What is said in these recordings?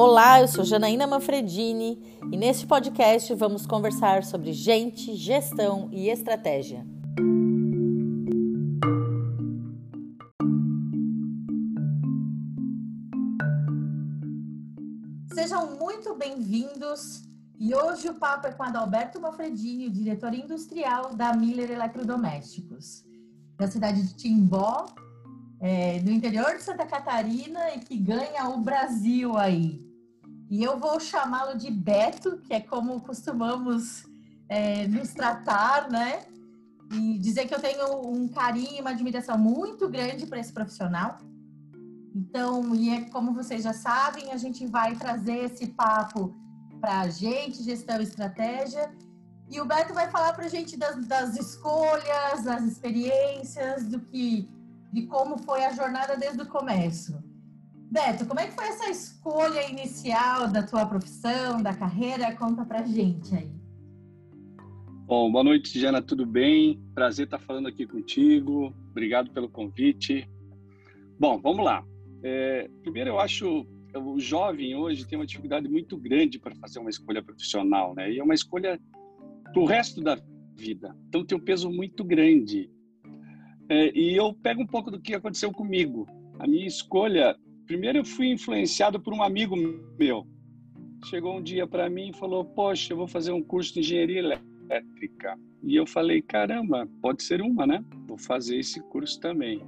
Olá, eu sou Janaína Manfredini e neste podcast vamos conversar sobre gente, gestão e estratégia. Sejam muito bem-vindos e hoje o papo é com Adalberto Manfredini, diretor industrial da Miller Eletrodomésticos, da cidade de Timbó, é, no interior de Santa Catarina e que ganha o Brasil aí. E eu vou chamá-lo de Beto, que é como costumamos é, nos tratar, né? E dizer que eu tenho um carinho, uma admiração muito grande para esse profissional. Então, e é como vocês já sabem, a gente vai trazer esse papo para a gente, gestão e estratégia. E o Beto vai falar para a gente das, das escolhas, das experiências, do que, de como foi a jornada desde o começo. Beto, como é que foi essa escolha inicial da tua profissão, da carreira? Conta pra gente aí. Bom, boa noite, Jana, tudo bem? Prazer estar falando aqui contigo. Obrigado pelo convite. Bom, vamos lá. É, primeiro, eu acho o jovem hoje tem uma dificuldade muito grande para fazer uma escolha profissional, né? E é uma escolha para o resto da vida. Então, tem um peso muito grande. É, e eu pego um pouco do que aconteceu comigo. A minha escolha Primeiro eu fui influenciado por um amigo meu. Chegou um dia para mim e falou: "Poxa, eu vou fazer um curso de engenharia elétrica". E eu falei: "Caramba, pode ser uma, né? Vou fazer esse curso também".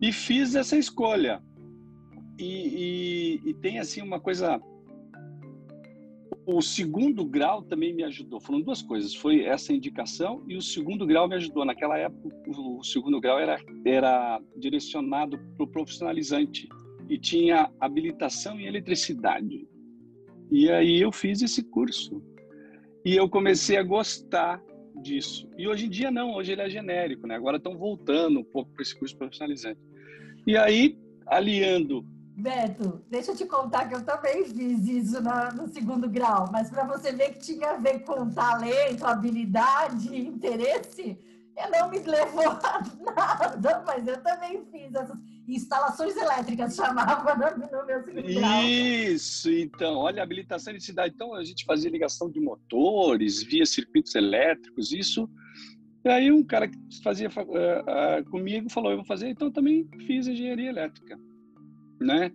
E fiz essa escolha. E, e, e tem assim uma coisa o segundo grau também me ajudou. Foram duas coisas. Foi essa indicação e o segundo grau me ajudou. Naquela época, o segundo grau era, era direcionado para o profissionalizante e tinha habilitação em eletricidade. E aí eu fiz esse curso. E eu comecei a gostar disso. E hoje em dia não, hoje ele é genérico, né? Agora estão voltando um pouco para esse curso profissionalizante. E aí, aliando Beto, deixa eu te contar que eu também fiz isso no, no segundo grau, mas para você ver que tinha a ver com talento, habilidade, interesse, eu não me levou a nada, mas eu também fiz essas instalações elétricas, chamava no, meu segundo grau. Isso, então, olha, habilitação de cidade. Então, a gente fazia ligação de motores, via circuitos elétricos, isso. E aí, um cara que fazia uh, uh, comigo falou: Eu vou fazer, então também fiz engenharia elétrica né?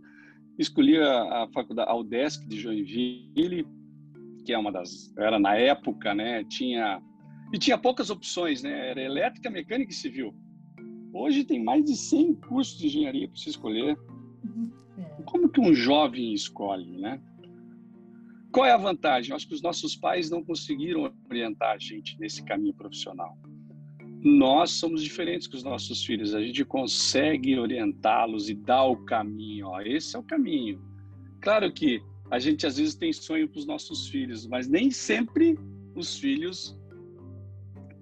Escolhi a, a faculdade, a UDESC de Joinville, que é uma das, era na época, né? Tinha e tinha poucas opções, né? Era elétrica, mecânica e civil. Hoje tem mais de 100 cursos de engenharia para você escolher. É. Como que um jovem escolhe, né? Qual é a vantagem? Eu acho que os nossos pais não conseguiram orientar a gente nesse caminho profissional nós somos diferentes que os nossos filhos. A gente consegue orientá-los e dar o caminho. Ó, esse é o caminho. Claro que a gente às vezes tem sonho para os nossos filhos, mas nem sempre os filhos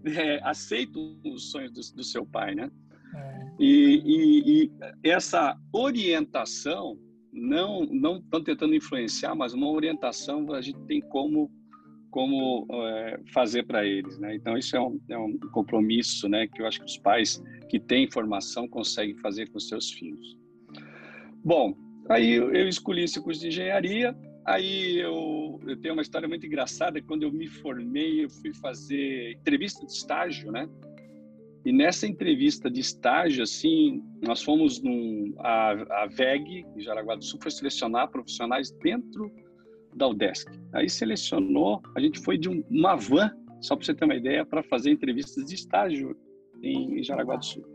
é, aceitam os sonhos do, do seu pai, né? É. E, e, e, essa orientação não não estão tentando influenciar, mas uma orientação a gente tem como como é, fazer para eles, né? Então isso é um, é um, compromisso, né? Que eu acho que os pais que têm informação conseguem fazer com seus filhos. Bom, aí eu escolhi esse curso de engenharia. Aí eu, eu tenho uma história muito engraçada. Quando eu me formei, eu fui fazer entrevista de estágio, né? E nessa entrevista de estágio, assim, nós fomos num a, a VEG, em Jaraguá do Sul, foi selecionar profissionais dentro da UDESC. Aí selecionou, a gente foi de uma van, só para você ter uma ideia, para fazer entrevistas de estágio em Jaraguá do Sul.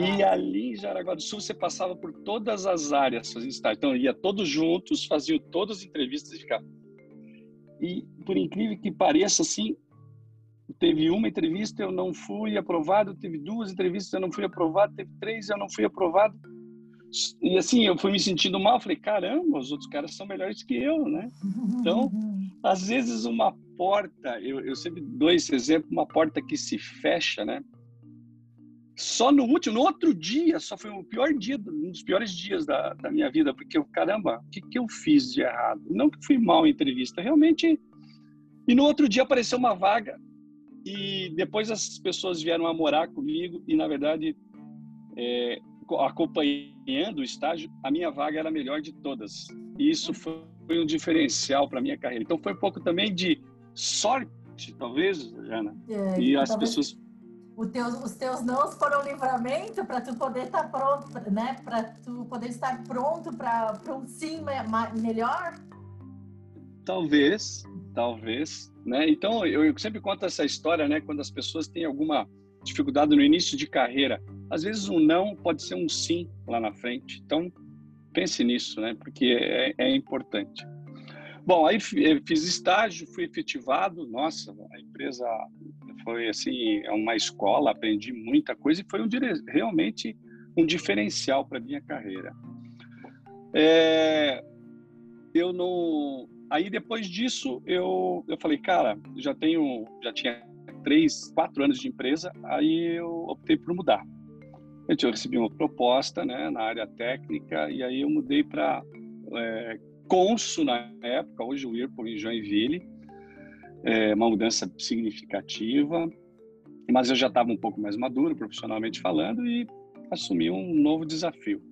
E ali em Jaraguá do Sul você passava por todas as áreas fazendo estágio. Então ia todos juntos, faziam todas as entrevistas e ficava. E por incrível que pareça, assim, teve uma entrevista eu não fui aprovado, teve duas entrevistas eu não fui aprovado, teve três eu não fui aprovado. E assim, eu fui me sentindo mal, falei, caramba, os outros caras são melhores que eu, né? Então, às vezes uma porta, eu, eu sempre dou esse exemplo, uma porta que se fecha, né? Só no último, no outro dia, só foi o pior dia, um dos piores dias da, da minha vida, porque eu, caramba, o que, que eu fiz de errado? Não que fui mal em entrevista, realmente. E no outro dia apareceu uma vaga e depois as pessoas vieram a morar comigo e, na verdade, é, acompanhando o estágio, a minha vaga era a melhor de todas. E isso foi, um diferencial para minha carreira. Então foi um pouco também de sorte, talvez, Jana. É, e as pessoas teus, os teus nãos foram livramento para tu poder estar tá pronto, né? Para tu poder estar pronto para um sim melhor? Talvez, talvez, né? Então eu, eu sempre conto essa história, né? Quando as pessoas têm alguma dificuldade no início de carreira, às vezes um não pode ser um sim lá na frente. Então pense nisso, né? Porque é, é importante. Bom, aí fiz estágio, fui efetivado. Nossa, a empresa foi assim, é uma escola, aprendi muita coisa e foi um realmente um diferencial para minha carreira. É, eu não, aí depois disso eu eu falei, cara, já tenho, já tinha três, quatro anos de empresa, aí eu optei por mudar. Eu recebi uma proposta, né, na área técnica e aí eu mudei para é, Consul na época, hoje o Whirlpool em Joinville, é uma mudança significativa, mas eu já estava um pouco mais maduro profissionalmente falando e assumi um novo desafio.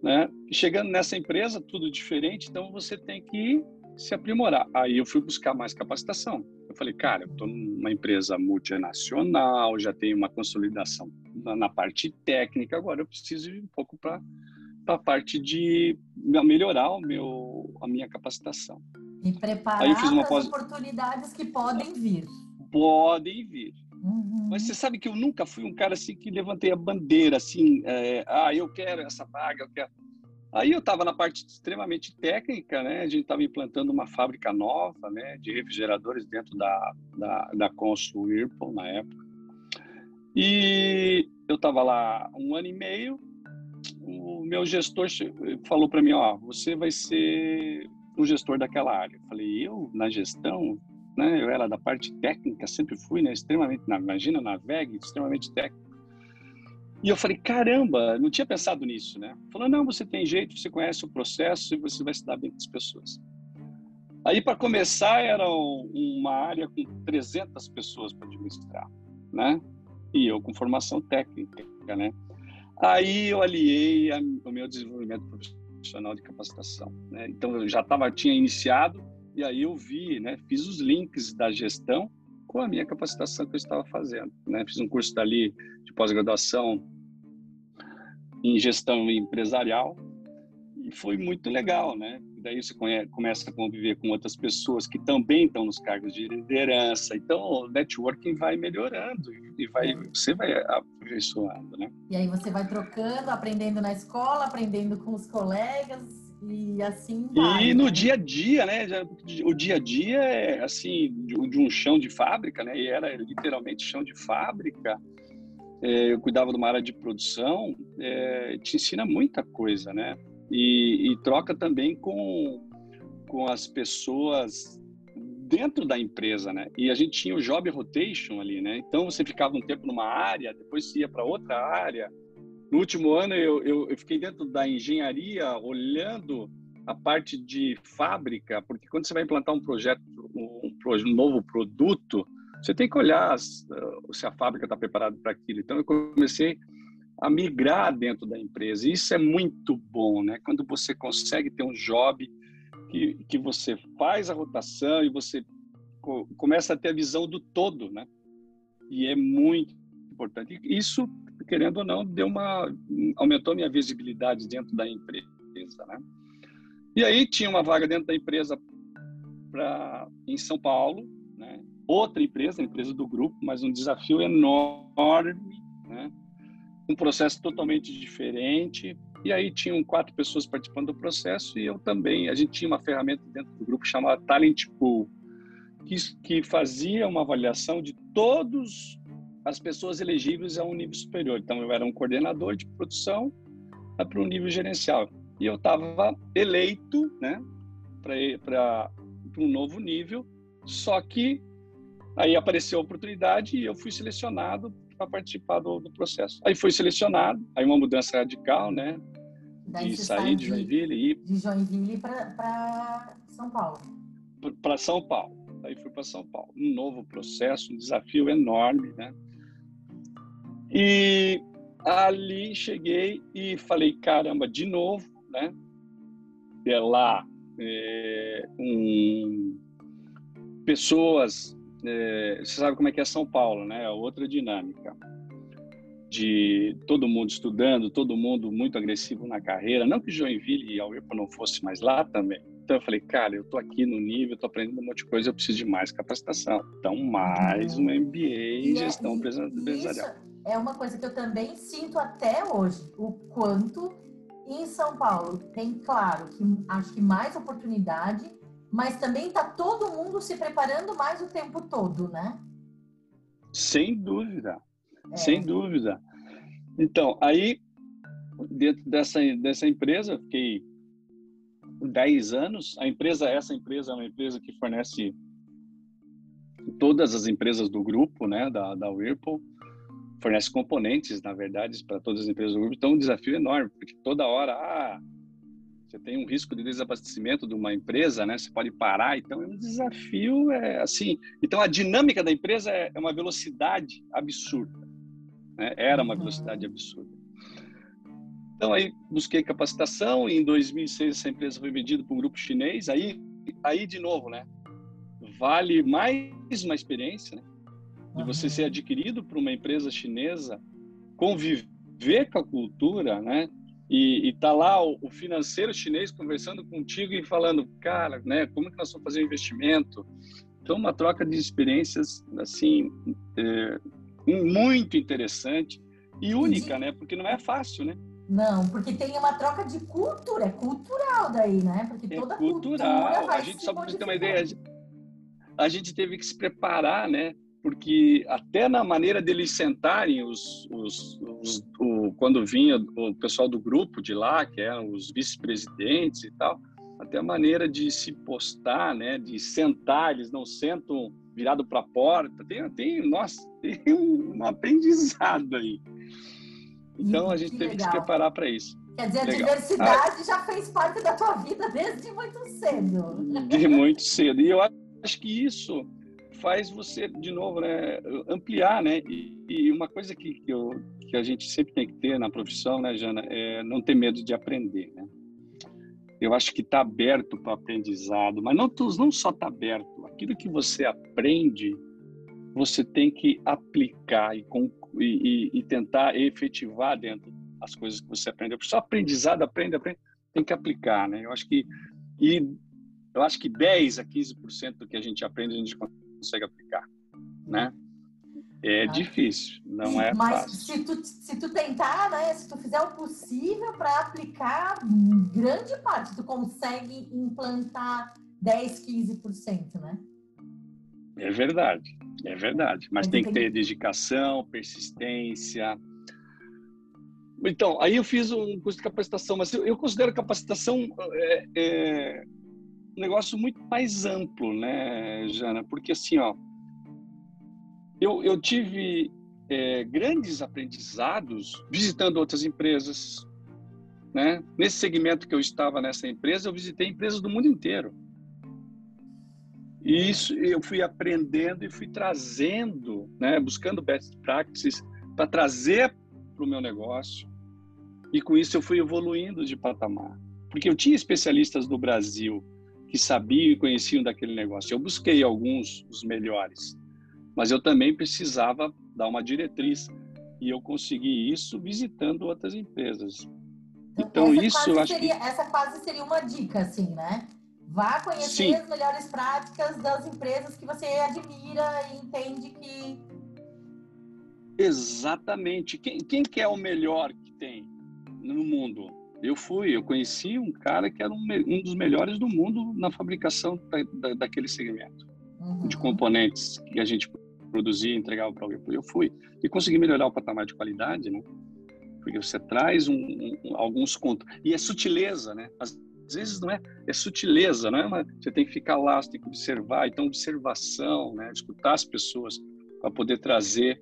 Né? Chegando nessa empresa, tudo diferente, então você tem que se aprimorar. Aí eu fui buscar mais capacitação. Eu falei, cara, eu estou numa empresa multinacional, já tenho uma consolidação na, na parte técnica, agora eu preciso ir um pouco para a parte de melhorar o meu, a minha capacitação. E preparar Aí eu fiz uma pós... oportunidades que podem vir. Podem vir. Uhum. Mas você sabe que eu nunca fui um cara assim que levantei a bandeira assim, é, ah, eu quero essa vaga, eu quero. Aí eu estava na parte extremamente técnica, né? A gente estava implantando uma fábrica nova, né, de refrigeradores dentro da da, da Consul Whirlpool na época. E eu estava lá um ano e meio. O meu gestor falou para mim, ó, você vai ser o gestor daquela área. Eu falei, eu na gestão, né? Eu era da parte técnica, sempre fui, né? Extremamente, na, imagina na VEG, extremamente técnico. E eu falei, caramba, não tinha pensado nisso, né? Falou, não, você tem jeito, você conhece o processo e você vai se dar bem com as pessoas. Aí, para começar, era uma área com 300 pessoas para administrar, né? E eu com formação técnica, né? Aí eu aliei a, o meu desenvolvimento profissional de capacitação. Né? Então eu já tava, tinha iniciado e aí eu vi, né, fiz os links da gestão com a minha capacitação que eu estava fazendo. Né? Fiz um curso dali de pós-graduação em gestão empresarial e foi muito legal, né? daí você começa a conviver com outras pessoas que também estão nos cargos de liderança. Então, o networking vai melhorando e vai, você vai aperfeiçoando, né? E aí você vai trocando, aprendendo na escola, aprendendo com os colegas e assim vai. E no né? dia a dia, né? O dia a dia é assim, de um chão de fábrica, né? E era literalmente chão de fábrica. É, eu cuidava de uma área de produção, é, te ensina muita coisa, né? e, e troca também com, com as pessoas dentro da empresa, né? E a gente tinha o job rotation ali, né? Então você ficava um tempo numa área, depois você ia para outra área. No último ano eu, eu, eu, fiquei dentro da engenharia olhando a parte de fábrica, porque quando você vai implantar um projeto, um, um novo produto, você tem que olhar as, se a fábrica está preparada para aquilo. Então eu comecei a migrar dentro da empresa. Isso é muito bom, né? Quando você consegue ter um job que, que você faz a rotação e você co começa a ter a visão do todo, né? E é muito importante. Isso, querendo ou não, deu uma aumentou minha visibilidade dentro da empresa, né? E aí tinha uma vaga dentro da empresa para em São Paulo, né? Outra empresa, a empresa do grupo, mas um desafio enorme, né? um processo totalmente diferente. E aí tinham quatro pessoas participando do processo e eu também. A gente tinha uma ferramenta dentro do grupo chamada Talent Pool, que, que fazia uma avaliação de todas as pessoas elegíveis a um nível superior. Então eu era um coordenador de produção para um nível gerencial. E eu estava eleito né, para um novo nível, só que aí apareceu a oportunidade e eu fui selecionado para participar do, do, processo. Aí foi selecionado, aí uma mudança radical, né? Daí de sair de Joinville e de Joinville para São Paulo. Para São Paulo. Aí fui para São Paulo. Um novo processo, um desafio enorme, né? E ali cheguei e falei, caramba, de novo, né? É lá, é, um, pessoas, é, você sabe como é que é São Paulo, né? É outra dinâmica de todo mundo estudando, todo mundo muito agressivo na carreira. Não que Joinville e a UEPA não fosse mais lá também. Então eu falei, cara, eu tô aqui no nível, tô aprendendo um monte de coisa, eu preciso de mais capacitação. Então, mais um MBA em gestão empresarial. É uma coisa que eu também sinto até hoje, o quanto em São Paulo tem, claro, que acho que mais oportunidade, mas também está todo mundo se preparando mais o tempo todo, né? Sem dúvida, é. sem dúvida. Então, aí, dentro dessa, dessa empresa, fiquei 10 anos. A empresa, essa empresa é uma empresa que fornece todas as empresas do grupo, né, da, da Whirlpool fornece componentes, na verdade, para todas as empresas do grupo. Então, é um desafio enorme, porque toda hora, ah, você tem um risco de desabastecimento de uma empresa, né? Você pode parar. Então, é um desafio, é assim. Então, a dinâmica da empresa é, é uma velocidade absurda. Né? Era uma velocidade absurda. Então, aí busquei capacitação. E em 2006, essa empresa foi vendida para um grupo chinês. Aí, aí de novo, né? Vale mais uma experiência, né? De você ser adquirido por uma empresa chinesa, conviver com a cultura, né? E, e tá lá o, o, financeiro chinês conversando contigo e falando, cara, né? Como que nós vamos fazer um investimento? Então, uma troca de experiências, assim, é, muito interessante e única, né? Porque não é fácil, né? Não, porque tem uma troca de cultura, é cultural daí, né? Porque é toda cultural. cultura vai a gente só para ter uma ideia, a gente teve que se preparar, né? Porque até na maneira deles sentarem, os, os, os o, quando vinha o pessoal do grupo de lá, que eram os vice-presidentes e tal, até a maneira de se postar, né, de sentar, eles não sentam virado para a porta, tem, tem, nossa, tem um, aprendizado aí. Então a gente teve legal. que se preparar para isso. Quer dizer, a legal. diversidade ah, já fez parte da tua vida desde muito cedo. De muito cedo. E eu acho que isso faz você, de novo, né, ampliar, né? E, e uma coisa que, que, eu, que a gente sempre tem que ter na profissão, né, Jana, é não ter medo de aprender, né? Eu acho que está aberto para aprendizado, mas não, não só está aberto. Aquilo que você aprende, você tem que aplicar e, e, e tentar efetivar dentro as coisas que você aprendeu. Só aprendizado, aprende, aprende, tem que aplicar, né? Eu acho que e eu acho que 10 a 15% do que a gente aprende a gente consegue aplicar, né? É ah. difícil, não é Mas fácil. se tu, se tu tentar, né, se tu fizer o possível para aplicar grande parte, tu consegue implantar 10, 15%, né? É verdade, é verdade. Mas, Mas tem que ter dedicação, persistência. Então, aí eu fiz um curso de capacitação, mas eu, eu considero capacitação é, negócio muito mais amplo, né, Jana? Porque assim, ó, eu, eu tive é, grandes aprendizados visitando outras empresas, né? Nesse segmento que eu estava nessa empresa, eu visitei empresas do mundo inteiro. E isso eu fui aprendendo e fui trazendo, né, buscando best practices para trazer para o meu negócio. E com isso eu fui evoluindo de patamar. Porque eu tinha especialistas no Brasil que sabiam e conheciam daquele negócio. Eu busquei alguns dos melhores, mas eu também precisava dar uma diretriz e eu consegui isso visitando outras empresas. Então, essa isso eu acho seria, que... essa quase seria uma dica, assim, né? Vá conhecer Sim. as melhores práticas das empresas que você admira e entende que Exatamente. Quem, quem que é o melhor que tem no mundo? Eu fui, eu conheci um cara que era um, um dos melhores do mundo na fabricação da, da, daquele segmento uhum. de componentes que a gente produzia e entregava para alguém. Eu fui e consegui melhorar o patamar de qualidade, né? Porque você traz um, um, alguns contos e é sutileza, né? Às vezes não é, é sutileza, não é? Uma, você tem que ficar lá, você tem que observar. Então observação, né? Escutar as pessoas para poder trazer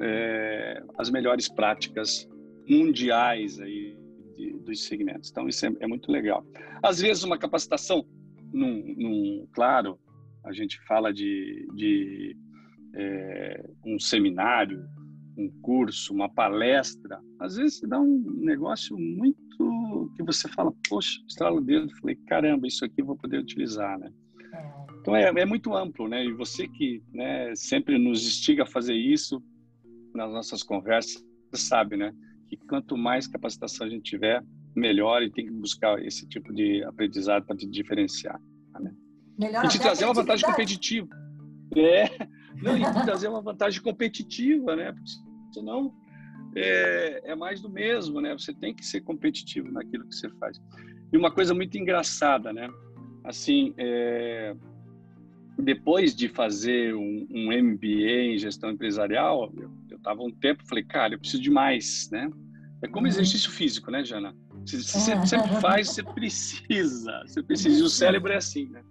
é, as melhores práticas mundiais aí de, dos segmentos. Então, isso é, é, muito legal. Às vezes, uma capacitação, num, num claro, a gente fala de, de é, um seminário, um curso, uma palestra, às vezes dá um negócio muito que você fala, poxa, estralo o dedo, falei, caramba, isso aqui eu vou poder utilizar, né? É. Então é, é, muito amplo, né? E você que né, sempre nos instiga a fazer isso nas nossas conversas, sabe, né? Que quanto mais capacitação a gente tiver, melhor e tem que buscar esse tipo de aprendizado para te diferenciar, né? Melhor e te trazer uma vantagem competitiva. É, não, e trazer uma vantagem competitiva, né? Porque senão é, é mais do mesmo, né? Você tem que ser competitivo naquilo que você faz. E uma coisa muito engraçada, né? Assim, é, depois de fazer um, um, MBA em gestão empresarial, estava um tempo, falei, cara, eu preciso de mais, né? É como uhum. exercício físico, né, Jana? Você sempre faz, você precisa, você precisa. E o cérebro é assim, né?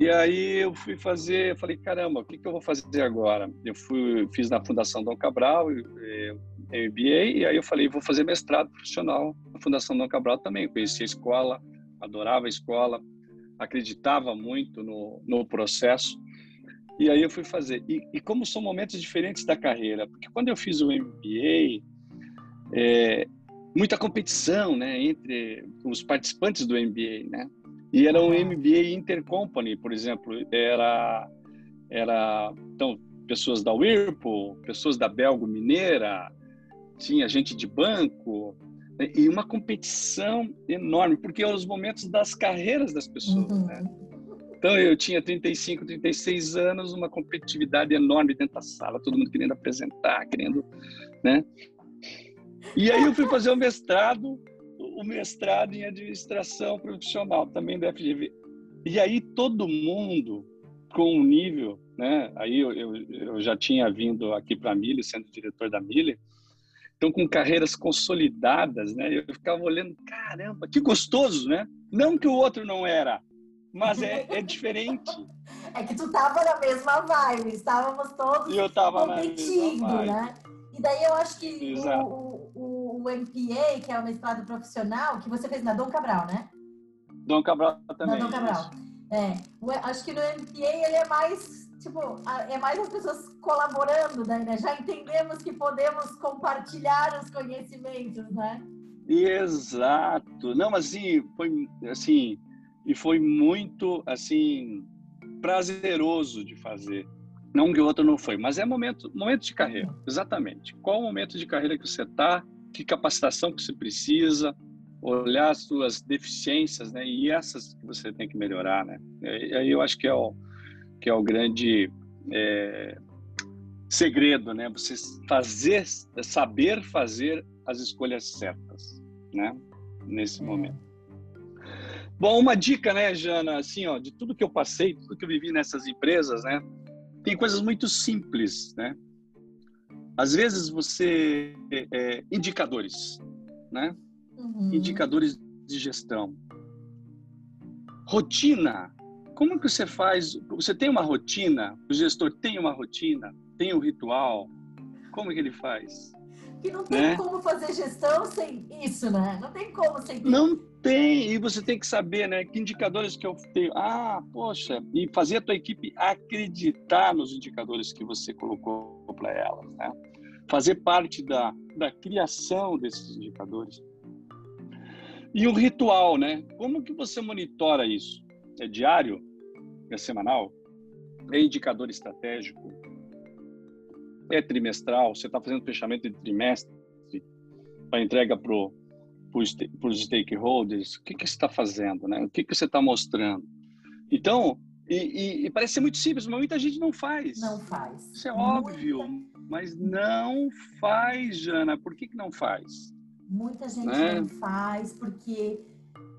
E aí eu fui fazer, eu falei, caramba, o que, que eu vou fazer agora? Eu fui, fiz na Fundação Dom Cabral, MBA, e aí eu falei, vou fazer mestrado profissional na Fundação Dom Cabral também. conheci a escola, adorava a escola, acreditava muito no, no processo. E aí eu fui fazer. E, e, como são momentos diferentes da carreira, porque quando eu fiz o MBA, é, muita competição, né, entre os participantes do MBA, né? E era um MBA intercompany, por exemplo, era era então pessoas da Whirlpool, pessoas da Belgo Mineira, tinha gente de banco né, e uma competição enorme, porque eram os momentos das carreiras das pessoas, uhum. né? Então eu tinha 35, 36 anos, uma competitividade enorme dentro da sala, todo mundo querendo apresentar, querendo, né? E aí eu fui fazer o mestrado o mestrado em administração profissional, também da FGV. E aí todo mundo com um nível, né? Aí eu, eu, eu já tinha vindo aqui para a Mille, sendo diretor da Mille, então com carreiras consolidadas, né? Eu ficava olhando, caramba, que gostoso, né? Não que o outro não era, mas é, é diferente. É que tu tava na mesma vibe, estávamos todos eu tava competindo, né? E daí eu acho que o, o, o, MPA, que é o mestrado profissional, que você fez na Dom Cabral, né? Dom Cabral também. Na Dom Cabral. É, acho que no MPA ele é mais, tipo, é mais as pessoas colaborando, né? né? Já entendemos que podemos compartilhar os conhecimentos, né? Exato. Não, mas assim, foi assim, e foi muito, assim, prazeroso de fazer não que o outro não foi, mas é momento, momento de carreira, exatamente. Qual o momento de carreira que você está, que capacitação que você precisa, olhar as suas deficiências, né? E essas que você tem que melhorar, né? E aí eu acho que é o que é o grande é, segredo, né? Você fazer, saber fazer as escolhas certas, né? Nesse é. momento. Bom, uma dica, né, Jana? Assim, ó, de tudo que eu passei, tudo que eu vivi nessas empresas, né? tem coisas muito simples, né? Às vezes você é, é, indicadores, né? Uhum. Indicadores de gestão, rotina. Como que você faz? Você tem uma rotina? O gestor tem uma rotina? Tem um ritual? Como que ele faz? Que não tem né? como fazer gestão sem isso, né? Não tem como sem. Não tem, e você tem que saber, né? Que indicadores que eu tenho. Ah, poxa, e fazer a tua equipe acreditar nos indicadores que você colocou para elas, né? Fazer parte da, da criação desses indicadores. E o ritual, né? Como que você monitora isso? É diário? É semanal? É indicador estratégico? É trimestral? Você está fazendo fechamento de trimestre para entrega para para os stakeholders, o que, que você está fazendo, né? O que, que você está mostrando? Então, e, e, e, parece ser muito simples, mas muita gente não faz. Não faz. Isso é óbvio, mas não faz, Jana. Por que, que não faz? Muita gente né? não faz, porque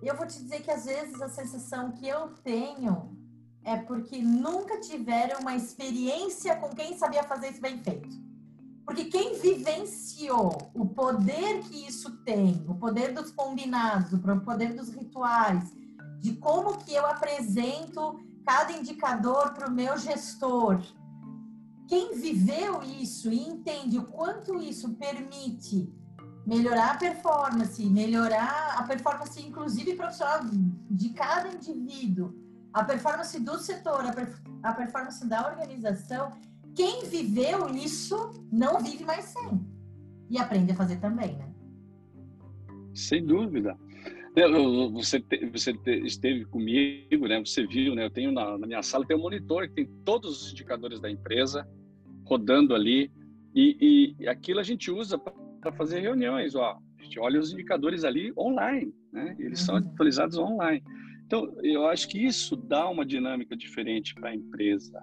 eu vou te dizer que às vezes a sensação que eu tenho é porque nunca tiveram uma experiência com quem sabia fazer isso bem feito. Porque quem vivenciou o poder que isso tem, o poder dos combinados, o poder dos rituais, de como que eu apresento cada indicador para o meu gestor, quem viveu isso e entende o quanto isso permite melhorar a performance, melhorar a performance inclusive profissional de cada indivíduo, a performance do setor, a, performance da organização, quem viveu isso não vive mais sem. E aprende a fazer também, né? Sem dúvida. Você, você esteve comigo, né? Você viu, né? Eu tenho na, na minha sala tem um monitor que tem todos os indicadores da empresa rodando ali e, e aquilo a gente usa para fazer reuniões. Ó, a gente olha os indicadores ali online, né? Eles são uhum. atualizados online. Então, eu acho que isso dá uma dinâmica diferente para a empresa,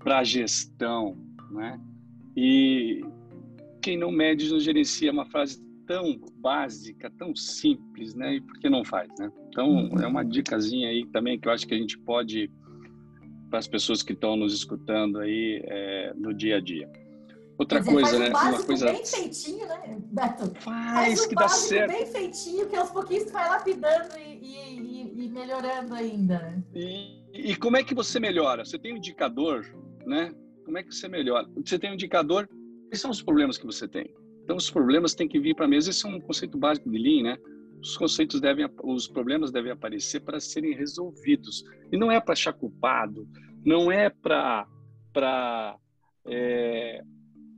para a gestão, né? E quem não mede não gerencia é uma frase tão básica, tão simples, né? E por que não faz, né? Então, é uma dicasinha aí também que eu acho que a gente pode, para as pessoas que estão nos escutando aí é, no dia a dia. Outra dizer, coisa, né? uma coisa bem feitinho, né, Beto? Faz, faz que dá certo. bem feitinho, que aos pouquinhos vai lapidando e, e, e melhorando ainda, né? E, e como é que você melhora? Você tem um indicador, né? Como é que você melhora? Você tem um indicador, quais são os problemas que você tem? Então, os problemas têm que vir para a mesa. Esse é um conceito básico de Lean, né? Os conceitos devem, os problemas devem aparecer para serem resolvidos. E não é para achar culpado, não é para, para é,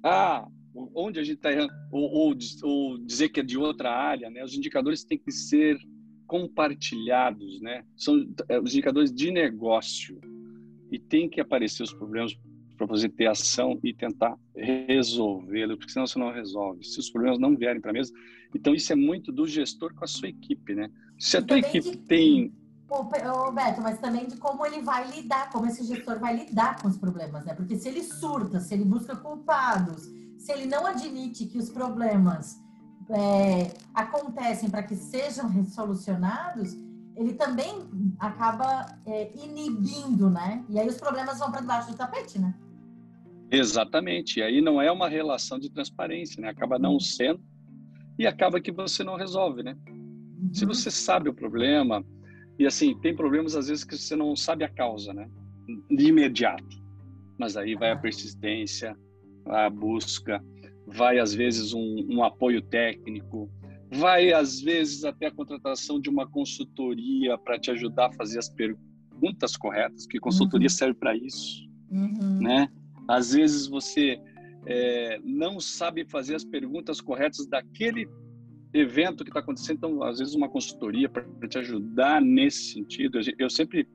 ah, onde a gente está errando, ou, ou, ou, dizer que é de outra área, né? Os indicadores têm que ser compartilhados, né? São é, os indicadores de negócio e tem que aparecer os problemas para você ter ação e tentar resolvê-lo, porque senão você não resolve. Se os problemas não vierem para a mesa, então isso é muito do gestor com a sua equipe, né? Se a tua equipe de... tem Ô, Beto, mas também de como ele vai lidar, como esse gestor vai lidar com os problemas, né? Porque se ele surta, se ele busca culpados, se ele não admite que os problemas é, acontecem para que sejam resolucionados, ele também acaba é, inibindo, né? E aí os problemas vão para debaixo do tapete, né? Exatamente. E aí não é uma relação de transparência, né? Acaba não sendo e acaba que você não resolve, né? Uhum. Se você sabe o problema, e assim, tem problemas às vezes que você não sabe a causa, né? De imediato. Mas aí vai a persistência, a busca, vai às vezes um, um apoio técnico, vai às vezes até a contratação de uma consultoria para te ajudar a fazer as perguntas corretas, porque consultoria uhum. serve para isso, uhum. né? Às vezes você é, não sabe fazer as perguntas corretas daquele evento que está acontecendo, então às vezes uma consultoria para te ajudar nesse sentido. Eu sempre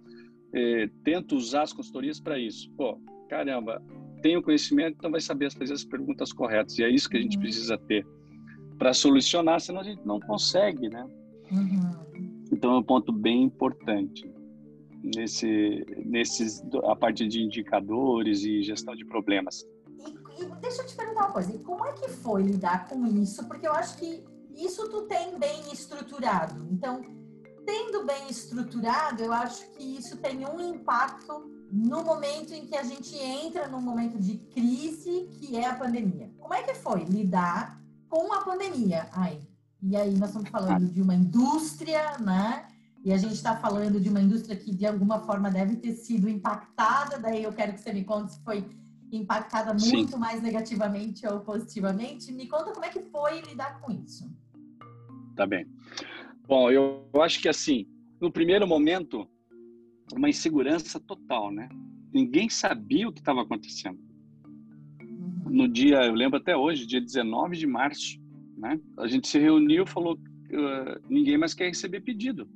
é, tento usar as consultorias para isso. Pô, caramba, tenho conhecimento, então vai saber fazer as perguntas corretas e é isso que a gente uhum. precisa ter para solucionar, senão a gente não consegue, né? Uhum. Então é um ponto bem importante nesse, nesses, a parte de indicadores e gestão de problemas. E, e deixa eu te perguntar uma coisa, como é que foi lidar com isso? Porque eu acho que isso tu tem bem estruturado. Então, tendo bem estruturado, eu acho que isso tem um impacto no momento em que a gente entra num momento de crise, que é a pandemia. Como é que foi lidar com a pandemia? Ai, e aí nós estamos falando de uma indústria, né? E a gente está falando de uma indústria que de alguma forma deve ter sido impactada. Daí eu quero que você me conte se foi impactada muito Sim. mais negativamente ou positivamente. Me conta como é que foi lidar com isso. Tá bem. Bom, eu, eu acho que assim, no primeiro momento, uma insegurança total, né? Ninguém sabia o que estava acontecendo. No dia, eu lembro até hoje, dia 19 de março, né? A gente se reuniu e falou: uh, ninguém mais quer receber pedido.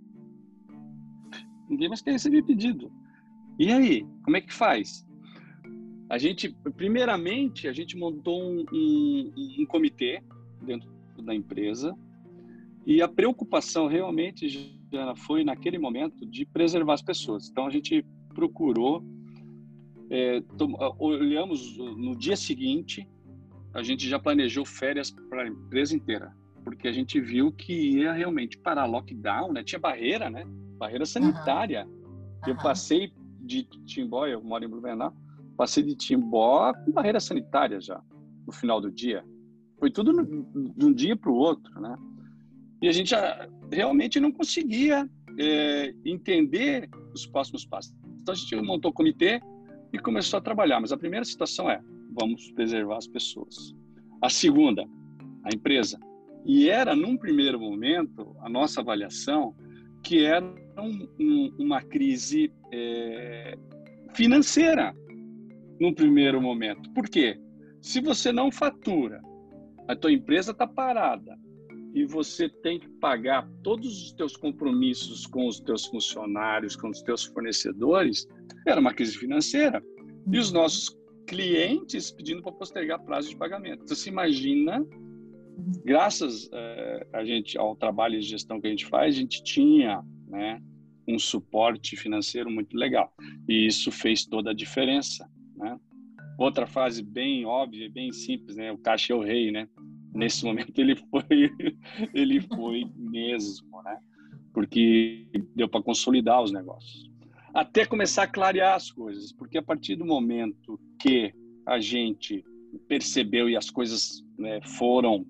Ninguém mais quer receber pedido. E aí, como é que faz? A gente, primeiramente, a gente montou um, um, um comitê dentro da empresa e a preocupação realmente já foi naquele momento de preservar as pessoas. Então a gente procurou, é, olhamos no dia seguinte, a gente já planejou férias para a empresa inteira, porque a gente viu que ia realmente parar lockdown, né? Tinha barreira, né? barreira sanitária. Uhum. Eu passei de Timbó, eu moro em Blumenau, passei de Timbó com barreira sanitária já, no final do dia. Foi tudo de um dia para o outro, né? E a gente já, realmente não conseguia é, entender os próximos passos. Então a gente montou o comitê e começou a trabalhar. Mas a primeira situação é: vamos preservar as pessoas. A segunda, a empresa. E era, num primeiro momento, a nossa avaliação que era um, um, uma crise é, financeira. num primeiro momento. Por quê? Se você não fatura, a tua empresa está parada e você tem que pagar todos os teus compromissos com os teus funcionários, com os teus fornecedores, era uma crise financeira. E os nossos clientes pedindo para postergar prazo de pagamento. Então, se imagina, graças uh, a gente ao trabalho de gestão que a gente faz, a gente tinha, né, um suporte financeiro muito legal. E isso fez toda a diferença, né? Outra fase bem óbvia, bem simples, né? O caixa é o rei, né? Nesse momento ele foi, ele foi mesmo, né? Porque deu para consolidar os negócios. Até começar a clarear as coisas, porque a partir do momento que a gente percebeu e as coisas né, foram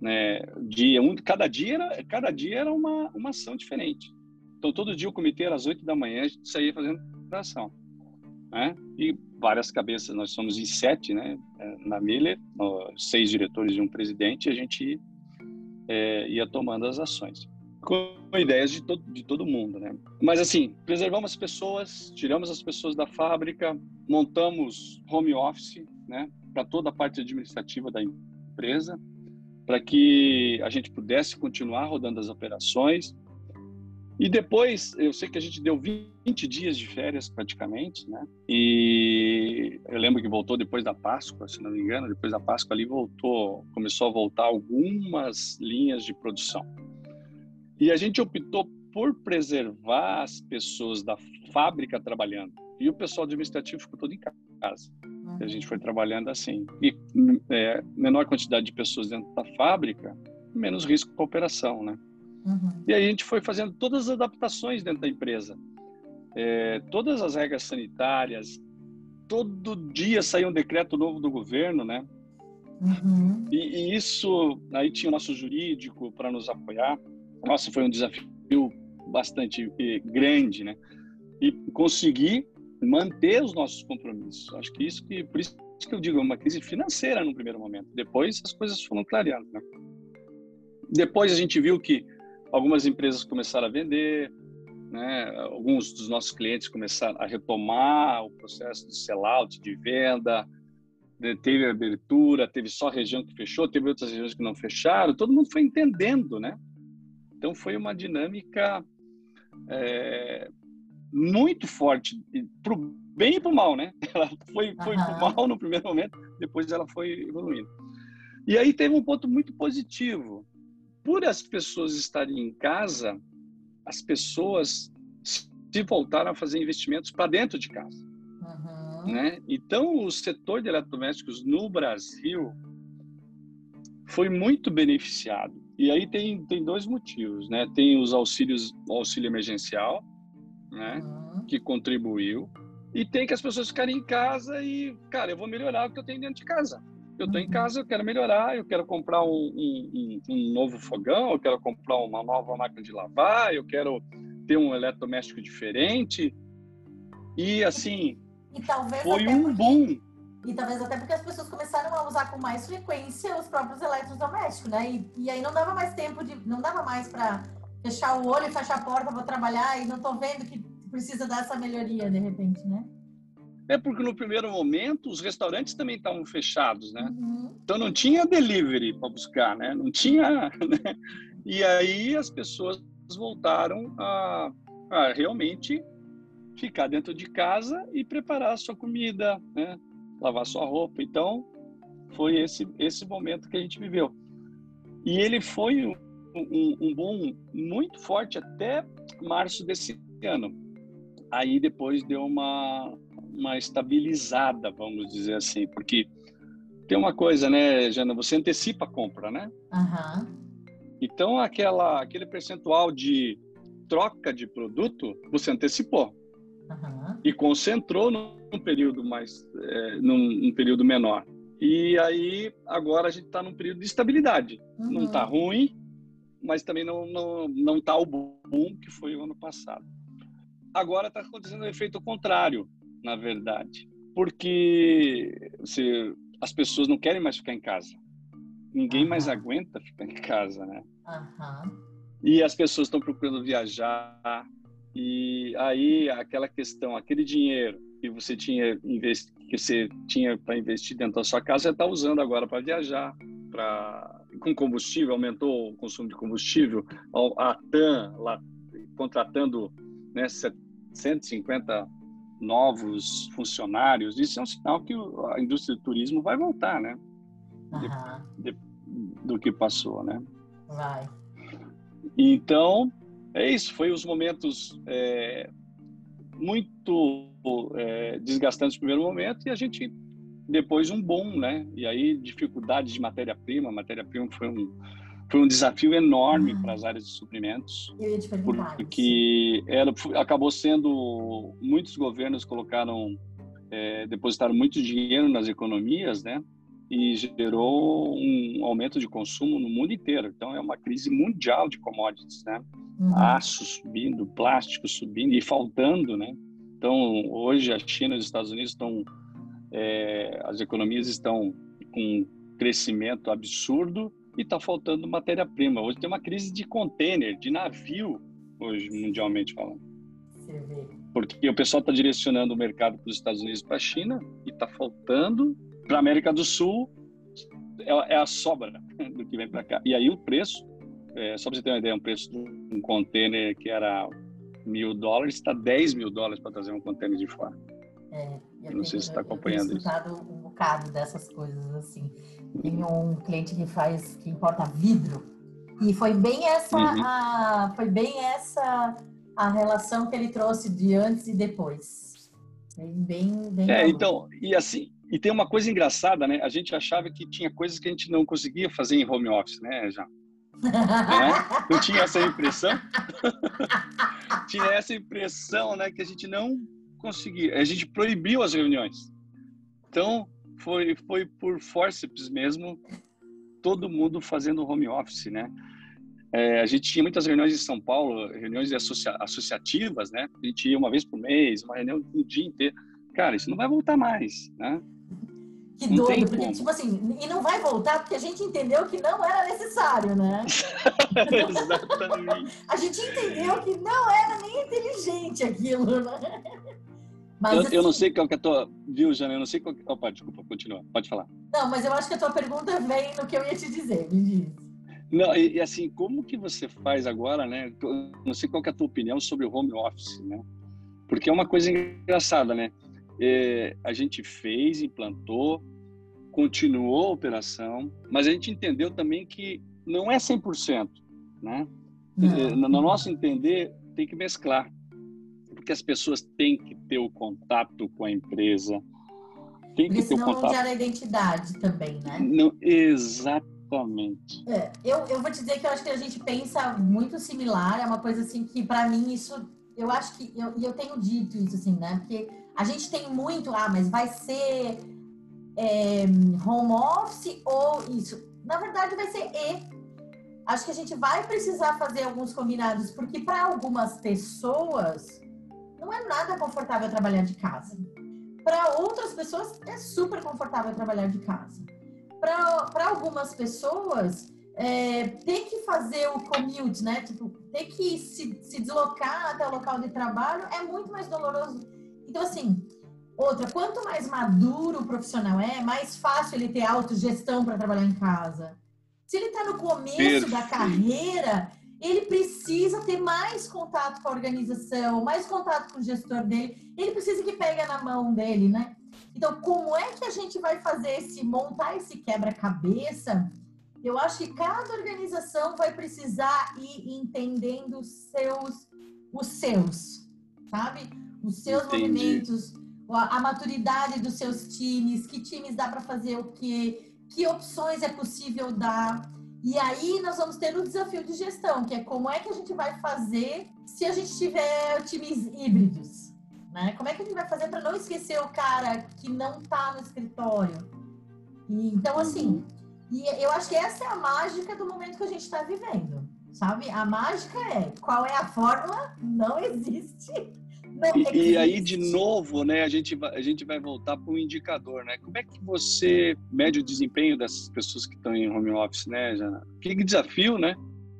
né, dia um, cada dia era cada dia era uma uma ação diferente então, todo dia o comitê, às 8 da manhã, a gente saía fazendo ação. Né? E várias cabeças, nós somos em sete, né? Na Miller, seis diretores e um presidente, a gente é, ia tomando as ações. Com ideias de todo, de todo mundo, né? Mas, assim, preservamos as pessoas, tiramos as pessoas da fábrica, montamos home office, né? Para toda a parte administrativa da empresa, para que a gente pudesse continuar rodando as operações, e depois, eu sei que a gente deu 20 dias de férias praticamente, né? E eu lembro que voltou depois da Páscoa, se não me engano, depois da Páscoa ali voltou, começou a voltar algumas linhas de produção. E a gente optou por preservar as pessoas da fábrica trabalhando. E o pessoal administrativo ficou todo em casa. Uhum. A gente foi trabalhando assim. E é, menor quantidade de pessoas dentro da fábrica, menos risco para operação, né? Uhum. E aí a gente foi fazendo todas as adaptações dentro da empresa. É, todas as regras sanitárias, todo dia saía um decreto novo do governo, né? Uhum. E, e, isso, aí tinha o nosso jurídico para nos apoiar. Nossa, foi um desafio bastante eh, grande, né? E conseguir manter os nossos compromissos. Acho que isso que, por isso que eu digo, é uma crise financeira no primeiro momento. Depois as coisas foram clareando, né? Depois a gente viu que algumas empresas começaram a vender, né? alguns dos nossos clientes começaram a retomar o processo de sellout, de venda, teve abertura, teve só região que fechou, teve outras regiões que não fecharam, todo mundo foi entendendo, né? Então foi uma dinâmica é, muito forte, para o bem e para o mal, né? Ela foi, foi uhum. para o mal no primeiro momento, depois ela foi evoluindo. E aí teve um ponto muito positivo, por as pessoas estarem em casa, as pessoas se voltaram a fazer investimentos para dentro de casa. Uhum. Né? Então, o setor de eletrodomésticos no Brasil foi muito beneficiado. E aí tem, tem dois motivos, né? Tem os auxílios, o auxílio emergencial, né? Uhum. Que contribuiu. E tem que as pessoas ficarem em casa e, cara, eu vou melhorar o que eu tenho dentro de casa. Eu estou em casa, eu quero melhorar, eu quero comprar um, um, um, novo fogão, eu quero comprar uma nova máquina de lavar, eu quero ter um eletrodoméstico diferente. E assim, e foi um boom. E talvez até porque as pessoas começaram a usar com mais frequência os próprios eletrodomésticos, né? E, e aí não dava mais tempo de, não dava mais para fechar o olho fechar a porta, vou trabalhar e não estou vendo que precisa dessa melhoria de repente, né? É porque no primeiro momento os restaurantes também estavam fechados, né? Uhum. Então não tinha delivery para buscar, né? Não tinha. Né? E aí as pessoas voltaram a, a, realmente ficar dentro de casa e preparar a sua comida, né? Lavar sua roupa. Então foi esse esse momento que a gente viveu. E ele foi um, um, um bom muito forte até março desse ano. Aí depois deu uma uma estabilizada, vamos dizer assim, porque tem uma coisa, né, Jana, você antecipa a compra, né? Uhum. Então, aquela, aquele percentual de troca de produto, você antecipou. Uhum. E concentrou num período mais, é, num, num, período menor. E aí, agora a gente está num período de estabilidade. Uhum. Não está ruim, mas também não não não está o boom que foi o ano passado. Agora está acontecendo o efeito contrário na verdade. Porque você, as pessoas não querem mais ficar em casa. Ninguém uhum. mais aguenta ficar em casa, né? Uhum. E as pessoas estão procurando viajar. E aí, aquela questão, aquele dinheiro que você tinha que você tinha para investir dentro da sua casa, você está usando agora para viajar, para com combustível, aumentou o consumo de combustível, a TAM lá, contratando né, 150 novos funcionários, isso é um sinal que a indústria do turismo vai voltar, né? De, de, do que passou, né? Vai. Então, é isso. Foi os momentos é, muito é, desgastantes no primeiro momento e a gente depois um bom, né? E aí dificuldade de matéria-prima, matéria-prima foi um foi um desafio enorme uhum. para as áreas de suprimentos, porque era, acabou sendo muitos governos colocaram é, depositaram muito dinheiro nas economias, né? E gerou um aumento de consumo no mundo inteiro. Então é uma crise mundial de commodities, né? Uhum. Aço subindo, plástico subindo e faltando, né? Então hoje a China e os Estados Unidos estão é, as economias estão com um crescimento absurdo e está faltando matéria-prima. Hoje tem uma crise de container, de navio, hoje mundialmente falando. Porque o pessoal está direcionando o mercado para os Estados Unidos para a China e está faltando para a América do Sul é, é, a sobra do que vem para cá. E aí o preço, é, só para você ter uma ideia, um preço de um container que era mil dólares está 10 mil dólares para trazer um container de fora. É, eu não sei se está acompanhando eu isso. um bocado dessas coisas assim. Tem um cliente que faz, que importa vidro e foi bem essa, uhum. a, foi bem essa a relação que ele trouxe de antes e depois. Bem, bem. É, então e assim e tem uma coisa engraçada, né? A gente achava que tinha coisas que a gente não conseguia fazer em home office, né, já. É? Eu tinha essa impressão. tinha essa impressão, né, que a gente não conseguir. A gente proibiu as reuniões. Então, foi, foi por forceps mesmo, todo mundo fazendo home office, né? É, a gente tinha muitas reuniões em São Paulo, reuniões associa associativas, né? A gente ia uma vez por mês, uma reunião o dia inteiro. Cara, isso não vai voltar mais, né? Que não doido, porque, como. tipo assim, e não vai voltar porque a gente entendeu que não era necessário, né? Exatamente. a gente entendeu que não era nem inteligente aquilo, né? Mas, eu, assim, eu, não assim sei qual que é a tua. Viu, Jana? Eu não sei qual que. Opa, desculpa, continua. Pode falar. Não, mas eu acho que a tua pergunta vem no que eu ia te dizer, me diz. Não, e, e assim, como que você faz agora, né? Eu não sei qual que é a tua opinião sobre o home office, né? Porque é uma coisa engraçada, né? É, a gente fez, implantou, continuou a operação, mas a gente entendeu também que não é 100%, né? Não. No nosso entender, tem que mesclar porque as pessoas têm que ter o contato com a empresa. Tem que ter o contato. gera identidade também, né? Não, exatamente. É, eu, eu vou dizer que eu acho que a gente pensa muito similar, é uma coisa assim que para mim isso, eu acho que, e eu, eu tenho dito isso assim, né? Porque a gente tem muito, ah, mas vai ser é, home office ou isso? Na verdade vai ser e. Acho que a gente vai precisar fazer alguns combinados, porque para algumas pessoas não é nada confortável trabalhar de casa. Para outras pessoas, é super confortável trabalhar de casa. Para algumas pessoas, é, ter que fazer o commute, né? Tipo, ter que se, se deslocar até o local de trabalho é muito mais doloroso. Então, assim, outra, quanto mais maduro o profissional é, mais fácil ele ter autogestão para trabalhar em casa. Se ele está no começo Perfeito. da carreira, ele precisa ter mais contato com a organização, mais contato com o gestor dele, ele precisa que pegue na mão dele, né? Então, como é que a gente vai fazer esse, montar esse quebra-cabeça? Eu acho que cada organização vai precisar ir entendendo os seus, os seus, sabe? Os seus Entendi. movimentos, a, maturidade dos seus times, que times dá para fazer o quê, que opções é possível dar. E aí nós vamos ter o desafio de gestão, que é como é que a gente vai fazer se a gente tiver times híbridos, né? Como é que a gente vai fazer para não esquecer o cara que não está no escritório? E, então, assim, uhum. e eu acho que essa é a mágica do momento que a gente está vivendo, sabe? A mágica é qual é a fórmula? Não existe. E, e, aí, de novo, né, a gente vai, a gente vai voltar para o indicador, né? Como é que você mede o desempenho dessas pessoas que estão em home office, né, Jana? Que desafio, né?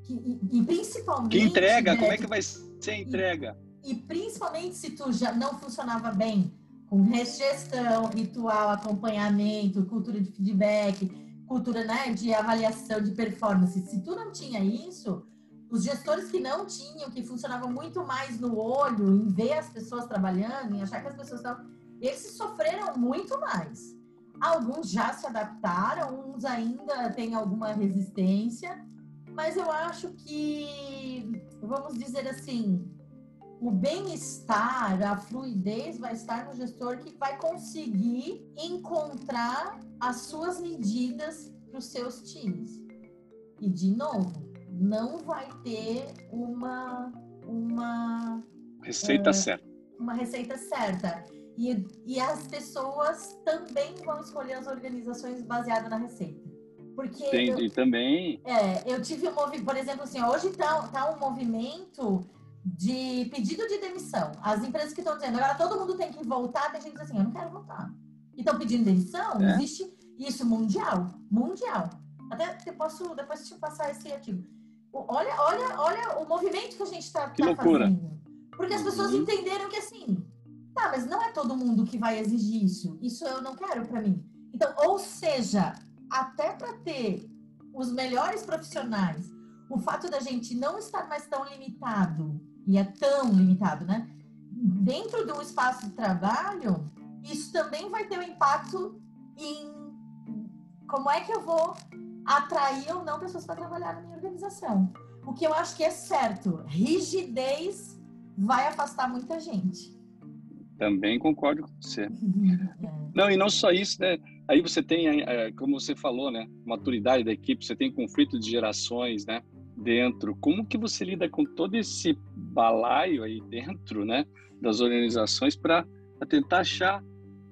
E, e principalmente... Que entrega, né, como é que vai ser a entrega? E, e, principalmente se tu já não funcionava bem com gestão, ritual, acompanhamento, cultura de feedback, cultura né, de avaliação de performance. Se tu não tinha isso, os gestores que não tinham, que funcionavam muito mais no olho, em ver as pessoas trabalhando, em achar que as pessoas estavam. Esses sofreram muito mais. Alguns já se adaptaram, uns ainda têm alguma resistência, mas eu acho que, vamos dizer assim, o bem-estar, a fluidez vai estar no gestor que vai conseguir encontrar as suas medidas para os seus times. E, de novo, não vai ter uma uma receita é, certa. Uma receita certa. E, e as pessoas também vão escolher as organizações baseadas na receita. Porque Entendi, eu, também. É, eu tive um movimento, por exemplo, assim, hoje tá, tá um movimento de pedido de demissão. As empresas que estão dizendo, agora todo mundo tem que voltar, tem gente que diz assim, eu não quero voltar. E estão pedindo demissão, é. existe isso mundial, mundial. Até eu posso depois te passar esse artigo. Olha, olha, olha o movimento que a gente está tá fazendo. Porque as pessoas uhum. entenderam que assim, tá, mas não é todo mundo que vai exigir isso. Isso eu não quero para mim. Então, ou seja, até para ter os melhores profissionais, o fato da gente não estar mais tão limitado, e é tão limitado, né? Dentro do espaço de trabalho, isso também vai ter um impacto em como é que eu vou atrair ou não pessoas para trabalhar na minha organização. O que eu acho que é certo, rigidez vai afastar muita gente. Também concordo com você. Não, e não só isso, né? Aí você tem, é, como você falou, né? Maturidade da equipe, você tem conflito de gerações, né? Dentro. Como que você lida com todo esse balaio aí dentro, né? Das organizações para tentar achar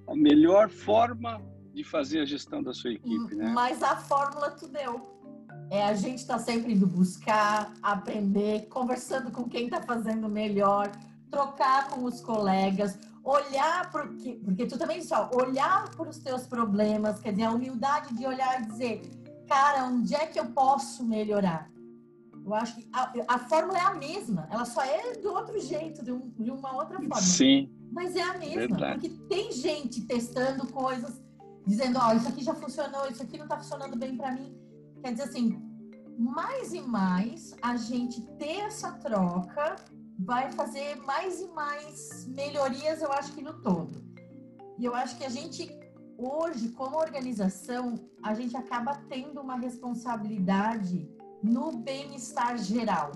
a melhor forma de fazer a gestão da sua equipe, né? Mas a fórmula tu deu. É a gente está sempre indo buscar, aprender, conversando com quem está fazendo melhor, trocar com os colegas, olhar porque porque tu também só olhar para os teus problemas, quer dizer, a humildade de olhar e dizer, cara, onde é que eu posso melhorar? Eu acho que a, a fórmula é a mesma, ela só é de outro jeito, de, um, de uma outra forma. Sim. Mas é a mesma, Verdade. porque tem gente testando coisas, dizendo, ó, oh, isso aqui já funcionou, isso aqui não está funcionando bem para mim. Quer dizer assim, mais e mais a gente ter essa troca vai fazer mais e mais melhorias, eu acho que no todo. E eu acho que a gente hoje, como organização, a gente acaba tendo uma responsabilidade no bem-estar geral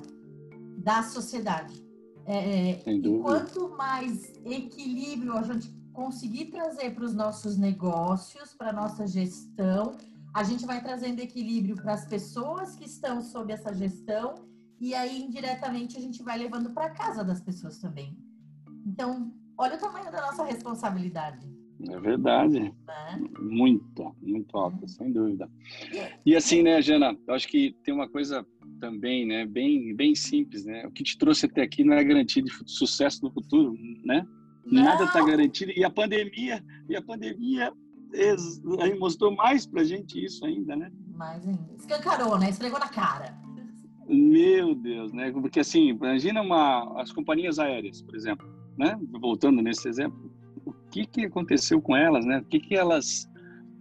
da sociedade. É, é e quanto mais equilíbrio a gente conseguir trazer para os nossos negócios, para a nossa gestão. A gente vai trazendo equilíbrio para as pessoas que estão sob essa gestão e aí indiretamente a gente vai levando para casa das pessoas também. Então, olha o tamanho da nossa responsabilidade. É verdade. Né? Muita, muito alta, é. sem dúvida. E assim, né, Jana, eu acho que tem uma coisa também, né, bem, bem simples, né? O que te trouxe até aqui não é garantia de sucesso no futuro, né? Nada está garantido. E a pandemia, e a pandemia aí mostrou mais para gente isso ainda, né? Mais ainda. Escancarou, né? Esfregou na cara. Meu Deus, né? Porque assim, imagina uma, as companhias aéreas, por exemplo, né? Voltando nesse exemplo, o que que aconteceu com elas, né? O que que elas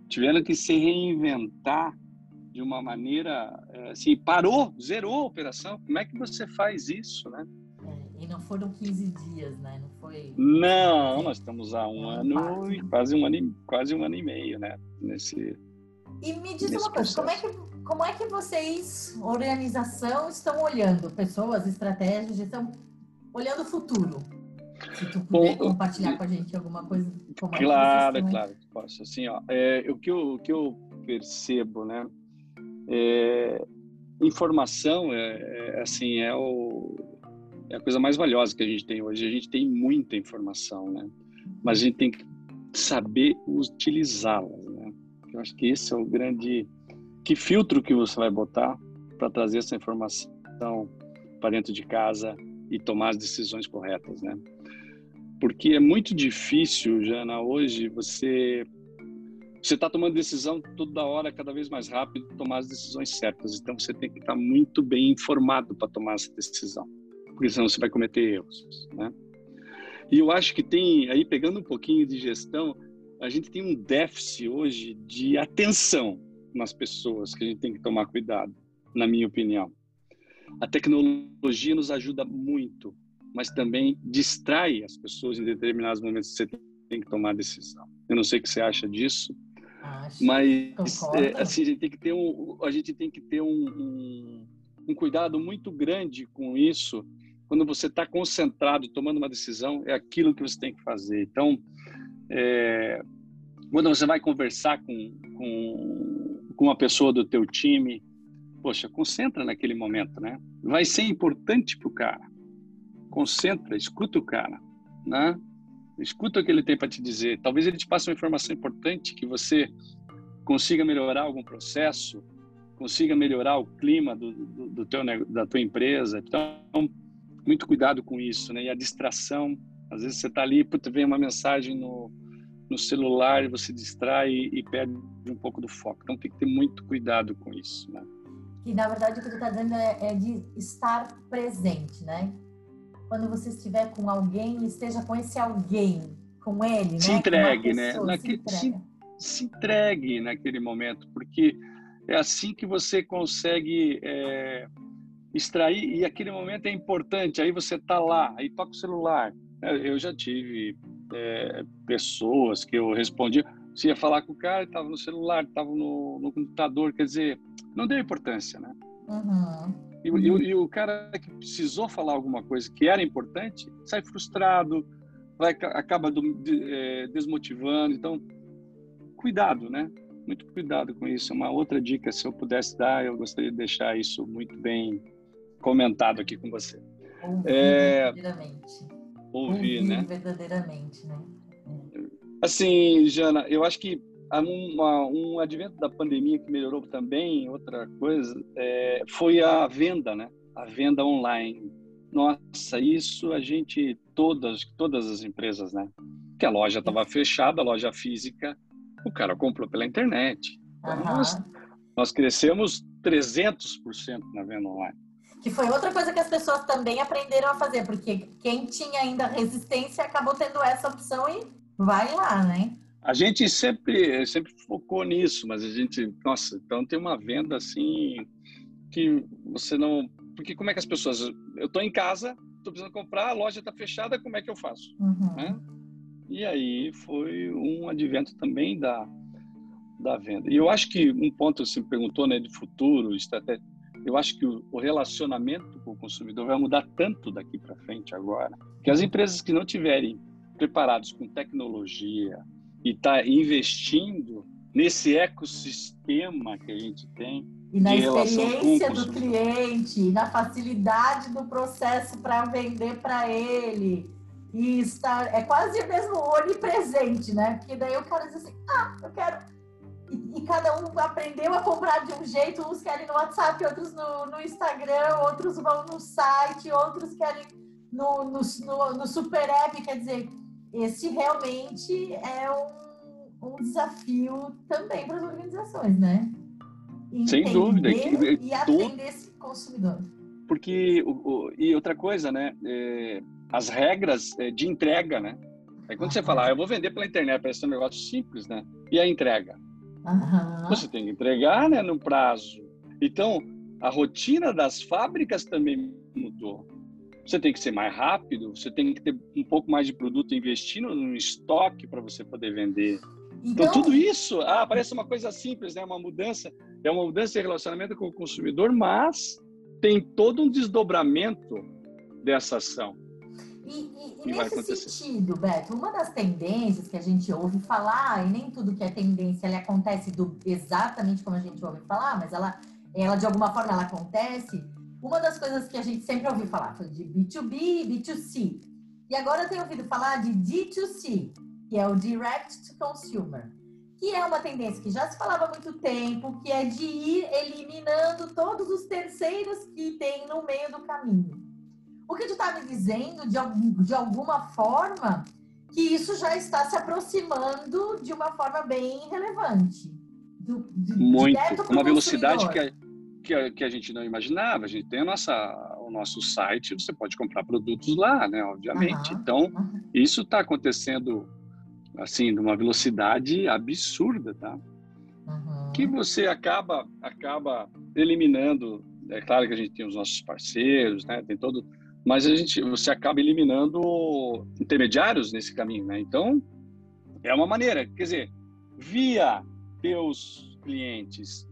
tiveram que se reinventar de uma maneira, eh, assim, parou, zerou a operação. Como é que você faz isso, né? E não foram 15 dias, né? Não foi. Não, nós estamos há um ano e quase um ano e, quase um ano e meio, né? Nesse. E me diz uma coisa, como é, que, como é que vocês, organização, estão olhando pessoas, estratégias, estão olhando o futuro? Se tu puder Bom, compartilhar com a gente alguma coisa. Como claro, é claro, posso. Assim, ó, é, o, que eu, o que eu percebo, né? É, informação é, é assim é o é a coisa mais valiosa que a gente tem hoje. A gente tem muita informação, né? Mas a gente tem que saber utilizá-la, né? Eu acho que esse é o grande que filtro que você vai botar para trazer essa informação para dentro de casa e tomar as decisões corretas, né? Porque é muito difícil, Jana, hoje você você está tomando decisão toda hora, cada vez mais rápido, tomar as decisões certas. Então você tem que estar muito bem informado para tomar essa decisão porque senão você vai cometer erros, né? E eu acho que tem, aí pegando um pouquinho de gestão, a gente tem um déficit hoje de atenção nas pessoas que a gente tem que tomar cuidado, na minha opinião. A tecnologia nos ajuda muito, mas também distrai as pessoas em determinados momentos que você tem que tomar decisão. Eu não sei o que você acha disso, Acho, mas é, assim a gente tem que ter um, a gente tem que ter um, um, um cuidado muito grande com isso. Quando você está concentrado tomando uma decisão, é aquilo que você tem que fazer. Então, é, quando você vai conversar com, com, com uma pessoa do teu time, poxa, concentra naquele momento, né? Vai ser importante para o cara. Concentra, escuta o cara, né? Escuta o que ele tem para te dizer. Talvez ele te passe uma informação importante que você consiga melhorar algum processo, consiga melhorar o clima do, do, do teu, da tua empresa. Então, muito cuidado com isso, né? E a distração, às vezes você está ali, puta, vem uma mensagem no, no celular e você distrai e, perde um pouco do foco. Então tem que ter muito cuidado com isso, né? E na verdade o que tu está dizendo é, é de estar presente, né? Quando você estiver com alguém, esteja com esse alguém, com ele, se né? Entregue, né? Naque... se, se, entregue naquele momento, porque é assim que você consegue é, extrair e aquele momento é importante. Aí você tá lá, aí toca o celular. É, eu já tive é, pessoas que eu respondia, se ia falar com o cara, estava no celular, estava no, no, computador, quer dizer, não deu importância, né? Uhum. E, e, e, o cara que precisou falar alguma coisa que era importante sai frustrado, vai, acaba do, de, é, desmotivando. Então, cuidado, né? Muito cuidado com isso. É uma outra dica, se eu pudesse dar, eu gostaria de deixar isso muito bem comentado aqui com você. Ouvir é, verdadeiramente. Ouvir, ouvir né? verdadeiramente, né? Assim, Jana, eu acho que uma, um advento da pandemia que melhorou também, outra coisa, é, foi a venda, né? A venda online. Nossa, isso a gente, todas, todas as empresas, né? Que a loja estava fechada, a loja física, o cara comprou pela internet. Então, nós, nós crescemos 300% na venda online. Que foi outra coisa que as pessoas também aprenderam a fazer, porque quem tinha ainda resistência acabou tendo essa opção e vai lá, né? A gente sempre, sempre focou nisso, mas a gente, nossa, então tem uma venda assim que você não. Porque como é que as pessoas. Eu estou em casa, estou precisando comprar, a loja está fechada, como é que eu faço? Uhum. Né? E aí foi um advento também da, da venda. E eu acho que um ponto você me perguntou, né, de futuro, estratégia. Eu acho que o, relacionamento com o consumidor vai mudar tanto daqui para frente agora, que as empresas que não tiverem preparados com tecnologia, e está investindo nesse ecossistema que a gente tem. E na experiência do cliente, na facilidade do processo para vender para ele. E está, é quase mesmo onipresente, né? Porque daí o cara diz assim: ah, eu quero. E, e, cada um aprendeu a comprar de um jeito, uns querem no WhatsApp, outros no, no Instagram, outros vão no site, outros querem no, no, no, no Super App. Quer dizer, esse realmente é um, um desafio também para as organizações, né? Entender Sem dúvida. E atender esse consumidor. Porque, o, o, e outra coisa, né? É, as regras é, de entrega, né? Aí quando você fala, ah, eu vou vender pela internet, parece um negócio simples, né? E a entrega? Uhum. Você tem que entregar, né, no prazo. Então, a rotina das fábricas também mudou. Você tem que ser mais rápido, você tem que ter um pouco mais de produto investindo no estoque para você poder vender. Então, então, tudo isso, ah, parece uma coisa simples, né? Uma mudança, é uma mudança de relacionamento com o consumidor, mas tem todo um desdobramento dessa ação. E, e, e nesse sentido, Beto, uma das tendências que a gente ouve falar, e nem tudo que é tendência ela acontece do, exatamente como a gente ouve falar, mas ela, ela de alguma forma ela acontece, uma das coisas que a gente sempre ouviu falar foi de B2B e B2C. E agora eu tenho ouvido falar de D2C, que é o Direct to Consumer, que é uma tendência que já se falava há muito tempo, que é de ir eliminando todos os terceiros que tem no meio do caminho. O que tu está me dizendo, de, de alguma forma, que isso já está se aproximando de uma forma bem relevante. Do, de, Muito, uma velocidade que a, que a, que a gente não imaginava. A gente tem a nossa, no nosso site, você pode comprar produtos lá, né? Obviamente. Uhum. Então, isso está acontecendo assim, de uma velocidade absurda, tá? Uhum. Que você acaba acaba eliminando. É claro que a gente tem os nossos parceiros, né? Tem todo, mas a gente você acaba eliminando intermediários nesse caminho, né? Então é uma maneira, quer dizer, via teus clientes,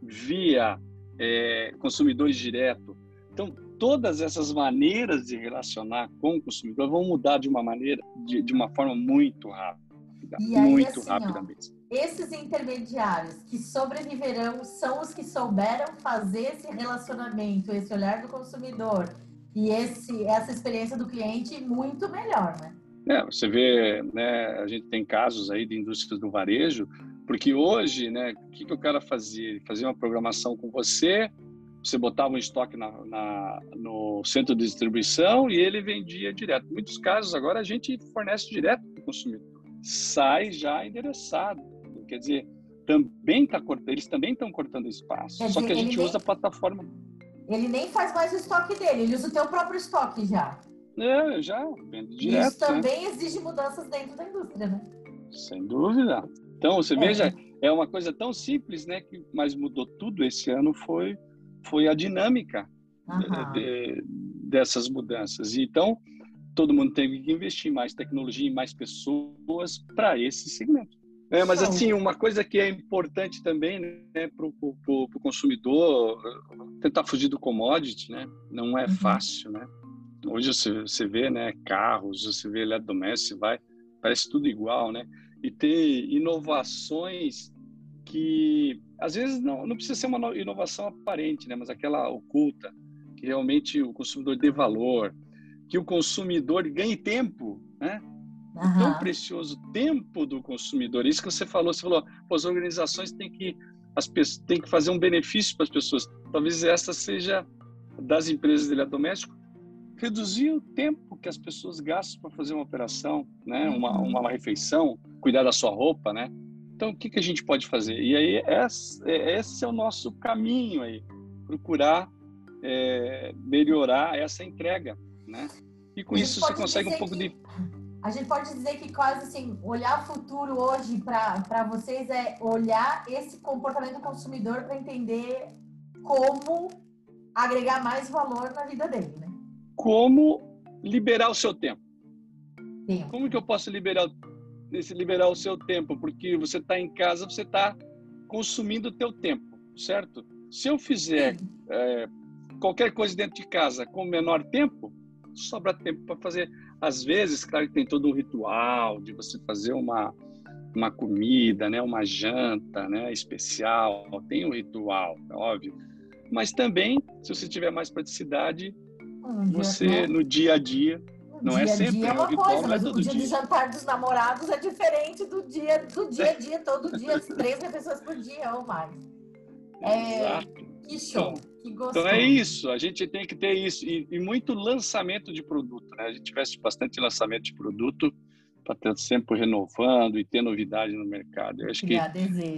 via é, consumidores direto. Então todas essas maneiras de relacionar com o consumidor vão mudar de uma maneira, de, de uma forma muito rápida aí, muito assim, rapidamente. Ó, esses intermediários que sobreviverão são os que souberam fazer esse relacionamento, esse olhar do consumidor e esse, essa experiência do cliente muito melhor, né? É, você vê, né, a gente tem casos aí de indústrias do varejo, porque hoje, né, o que, que o cara fazia? fazia uma programação com você, você botava um estoque na, na, no centro de distribuição e ele vendia direto. Em muitos casos, agora a gente fornece direto para o consumidor sai já endereçado. Quer dizer, também tá cortando, eles também estão cortando espaço. Quer só dizer, que a gente usa a plataforma. Ele nem faz mais o estoque dele, ele usa o teu próprio estoque já. É, já, vende direto. Isso também né? exige mudanças dentro da indústria, né? Sem dúvida. Então, você é. veja, é uma coisa tão simples, né? Que, mas mudou tudo esse ano foi, foi a dinâmica de, dessas mudanças. Então, todo mundo teve que investir mais tecnologia e mais pessoas para esse segmento. É, mas assim, uma coisa que é importante também né, para o consumidor, tentar fugir do commodity, né? Não é uhum. fácil, né? Hoje você, você vê, né, carros, você vê eletrodoméstico, vai, parece tudo igual, né? E ter inovações que às vezes não, não precisa ser uma inovação aparente, né? Mas aquela oculta, que realmente o consumidor dê valor, que o consumidor ganhe tempo, né? Uhum. Tão precioso tempo do consumidor. Isso que você falou, você falou, as organizações têm que as pessoas têm que fazer um benefício para as pessoas. Talvez essa seja das empresas de eletrodoméstico reduzir o tempo que as pessoas gastam para fazer uma operação, né? Uma, uhum. uma refeição, cuidar da sua roupa, né? Então, o que, que a gente pode fazer? E aí, esse, esse é o nosso caminho aí, procurar é, melhorar essa entrega né? E com isso você consegue um pouco que, de. A gente pode dizer que quase assim, olhar o futuro hoje para vocês é olhar esse comportamento do consumidor para entender como agregar mais valor na vida dele, né? Como liberar o seu tempo. tempo. Como que eu posso liberar, liberar o seu tempo? Porque você está em casa, você está consumindo o teu tempo, certo? Se eu fizer é, qualquer coisa dentro de casa com menor tempo, sobra tempo para fazer. Às vezes, claro que tem todo um ritual de você fazer uma, uma comida, né, uma janta né, especial, tem um ritual, é óbvio. Mas também, se você tiver mais praticidade, você no dia a dia, não dia é sempre dia é uma ritual, coisa, mas é o dia, dia, de jantar dos namorados é diferente do dia do dia a dia, todo dia, três pessoas por dia ou mais. É, Exato. Que show. Então, que então é isso, a gente tem que ter isso. E, e muito lançamento de produto, né? A gente tivesse bastante lançamento de produto para estar sempre renovando e ter novidade no mercado. Eu acho que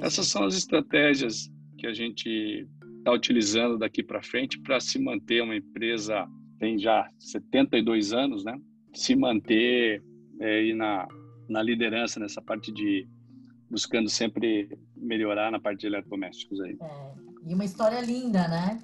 essas são as estratégias que a gente está utilizando daqui para frente para se manter uma empresa tem já 72 anos, né? Se manter é, aí na, na liderança nessa parte de buscando sempre melhorar na parte de eletrodomésticos aí. É, e uma história linda, né?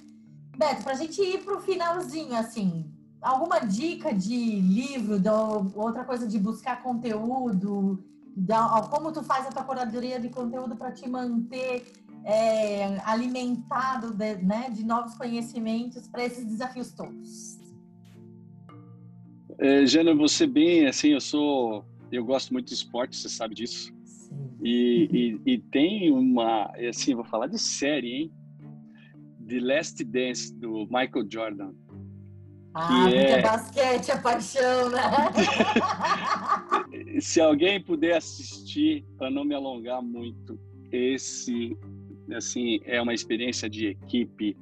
Beto, para a gente ir para o finalzinho, assim, alguma dica de livro, de outra coisa de buscar conteúdo, de, como tu faz a tua curadoria de conteúdo para te manter é, alimentado de, né, de novos conhecimentos para esses desafios todos? É, Jana, você bem, assim, eu sou, eu gosto muito de esporte, você sabe disso. E, e, e, tem uma, assim, vou falar de série, hein? The Last Dance, do Michael Jordan. Ah, que é... basquete, a paixão, né? Se alguém puder assistir, para não me alongar muito, esse, assim, é uma experiência de equipe,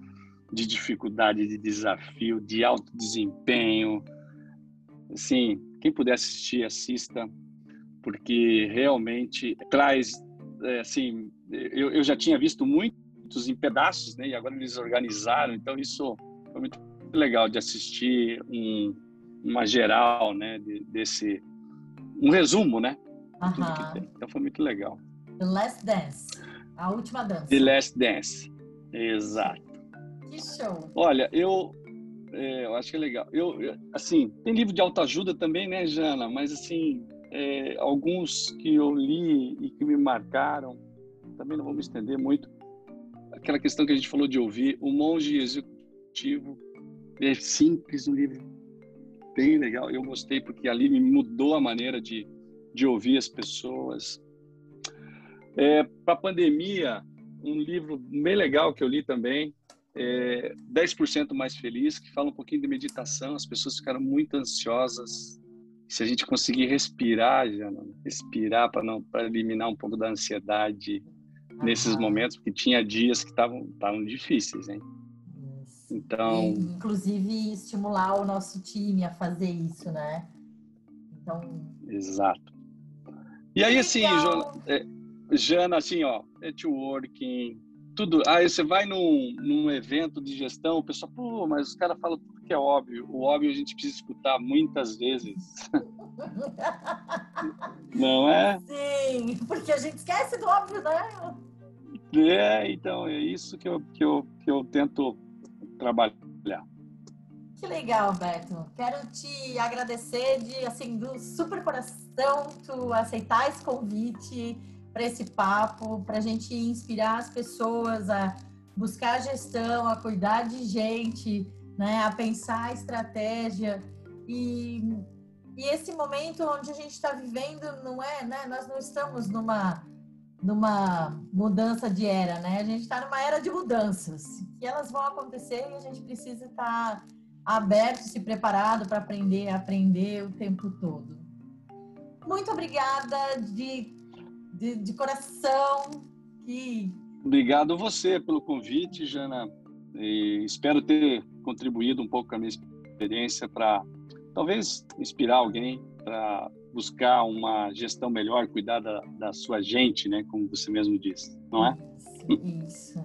de dificuldade, de desafio, de alto desempenho. Assim, quem puder assistir, assista porque realmente traz, é, assim, eu, eu já tinha visto muitos em pedaços, né? E agora eles organizaram, então isso foi muito legal de assistir um, uma geral, né, de, desse um resumo, né? Uhum. Então foi muito legal. The Last Dance, a última dança. The Last Dance, exato. Que show. Olha, eu é, eu acho que é legal. Eu, assim, tem livro de autoajuda também, né, Jana? Mas, assim, é, alguns que eu li e que me marcaram, também não vou me estender muito. Aquela questão que a gente falou de ouvir, O Monge Executivo, é simples, um livro bem legal. Eu gostei porque ali me mudou a maneira de, de ouvir as pessoas. É, Para a pandemia, um livro bem legal que eu li também, é, 10% mais feliz, que fala um pouquinho de meditação. As pessoas ficaram muito ansiosas. Se a gente conseguir respirar, já respirar para eliminar um pouco da ansiedade. Nesses momentos, porque tinha dias que estavam estavam difíceis, hein? Então, e, inclusive estimular o nosso time a fazer isso, né? Então, exato. E aí assim, Jana, é, Jana, assim, ó, networking, tudo. Aí você vai num, num evento de gestão, o pessoal, pô, mas os caras falam tudo que é óbvio. O óbvio a gente precisa escutar muitas vezes. Não é? Sim, porque a gente esquece do óbvio, né? É, então, é isso que eu, que eu, que eu tento trabalhar. Que legal, Beto. Quero te agradecer de, assim, do super coração tu aceitar esse convite para esse papo, para a gente inspirar as pessoas a buscar gestão, a cuidar de gente, né, a pensar a estratégia e, e esse momento onde a gente está vivendo não é, né, nós não estamos numa numa mudança de era, né? A gente está numa era de mudanças que elas vão acontecer e a gente precisa estar tá aberto, se preparado para aprender, aprender o tempo todo. Muito obrigada de de, de coração. Que... Obrigado você pelo convite, Jana. E espero ter contribuído um pouco com a minha experiência para talvez inspirar alguém para buscar uma gestão melhor, cuidar da, da, sua gente, né? Como você mesmo disse, não é? Isso.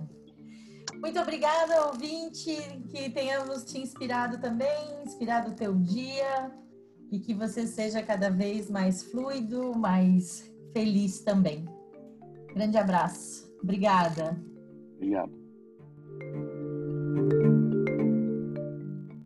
Muito obrigada, ouvinte, que tenhamos te inspirado também, inspirado o teu dia e que você seja cada vez mais fluido, mais feliz também. Grande abraço. Obrigada. Obrigado.